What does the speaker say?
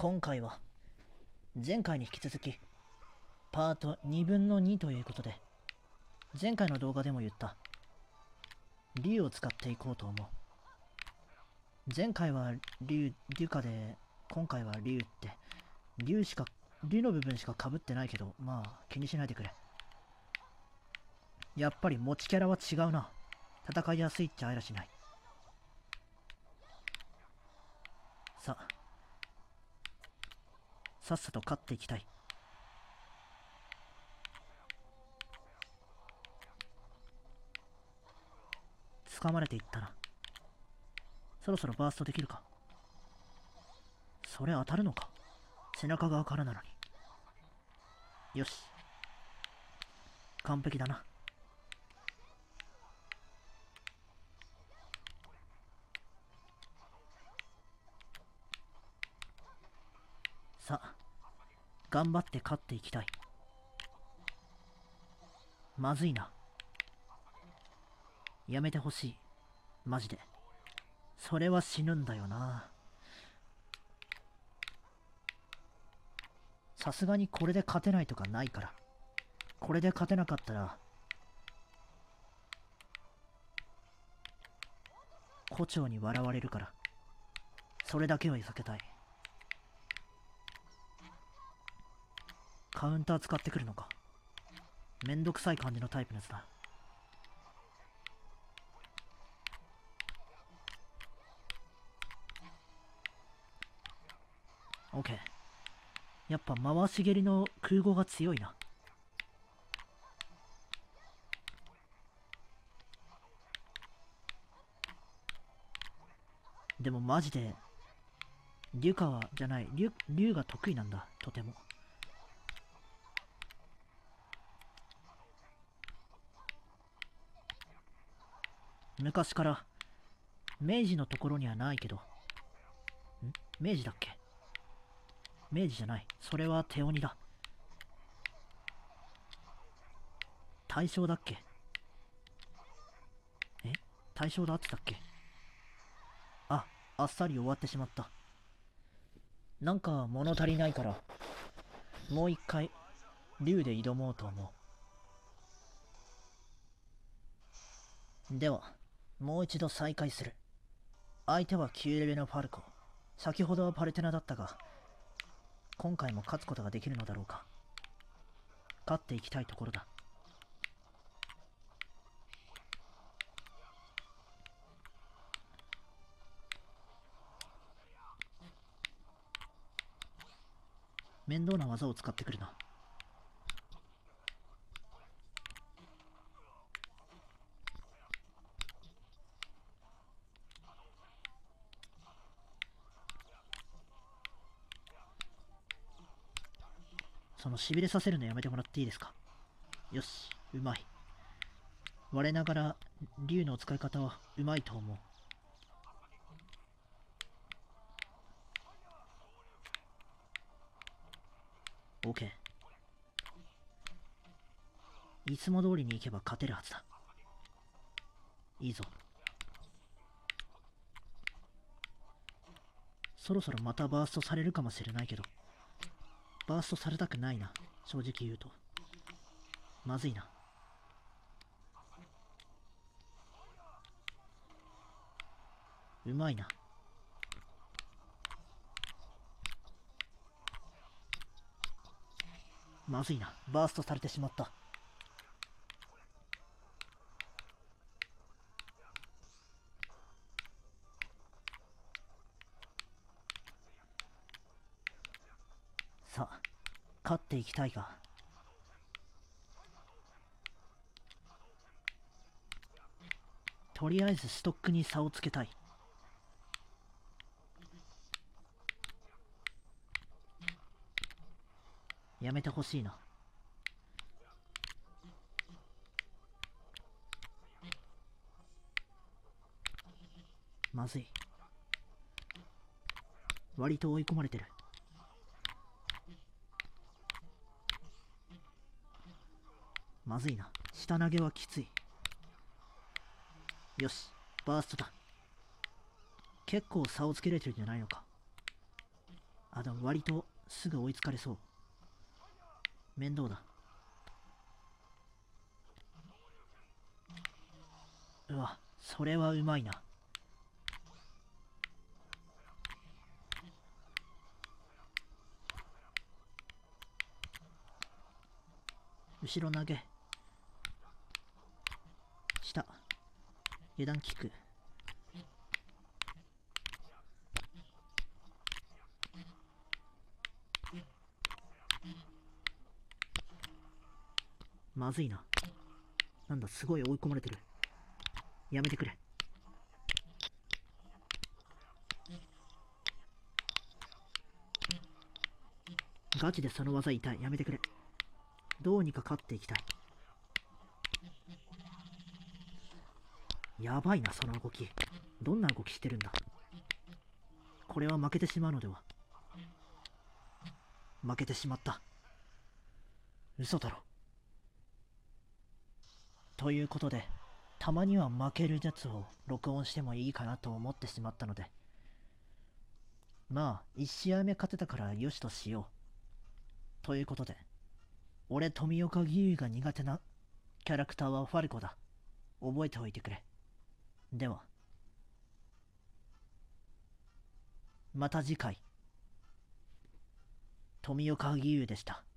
今回は前回に引き続きパート2分の2ということで前回の動画でも言った竜を使っていこうと思う。前回は竜竜化で今回は竜って竜しか竜の部分しか被ってないけどまあ気にしないでくれ。やっぱり持ちキャラは違うな。戦いやすいっちゃあやしない。さあさっさと勝っていきたい。掴まれていったな。そろそろバーストできるか。それ当たるのか。背中側からなのに。よし。完璧だな。さあ。頑張って勝っていきたい。まずいな。やめてほしい。マジで。それは死ぬんだよな。さすがにこれで勝てないとかないから。これで勝てなかったら。胡蝶に笑われるから。それだけは避けたい。カウンター使ってくるのか。めんどくさい感じのタイプのやつだ。OK やっぱ回し蹴りの空語が強いな。でもマジでリュカはじゃない。リュリュウが得意なんだ。とても。昔から。明治のところにはないけど。ん？明治だっけ？明治じゃない。それは手鬼だ。大正だっけ？え？大正だってたっけ？ああっさり終わってしまった。なんか物足りないから。もう一回竜で挑もうと思う。では。もう一度再開する。相手は9レベルのファルコ。先ほどはパルテナだったが、今回も勝つことができるのだろうか。勝っていきたいところだ。面倒な技を使ってくるな。その痺れさせるのやめてもらっていいですか？よし、うまい。我ながら、竜の使い方はうまいと思う。OK。いつも通りに行けば勝てるはずだ。いいぞ。そろそろまたバーストされるかもしれないけど。バーストされたくないな。正直言うと。まずいな。うまいな。まずいな。バーストされてしまった。さあ、勝っていきたいが。とりあえずストックに差をつけたい。やめてほしいな。まずい。割と追い込まれてる。まずいな。下投げはきつい。よし、バーストだ。結構差をつけれてるんじゃないのか。あでも割とすぐ追いつかれそう面倒だうわそれはうまいな後ろ投げ下油断キックまずいな。なんだすごい追い込まれてる。やめてくれ。ガチでその技痛い。やめてくれ。どうにか勝っていきたい。やばいなその動き。どんな動きしてるんだ。これは負けてしまうのでは。負けてしまった。嘘だろ。ということでたまには負けるやつを録音してもいいかなと思ってしまったので。まあ1試合目勝てたからよしとしよう。ということで俺富岡義勇が苦手なキャラクターはファルコだ。覚えておいてくれ。では。また次回。富岡義勇でした。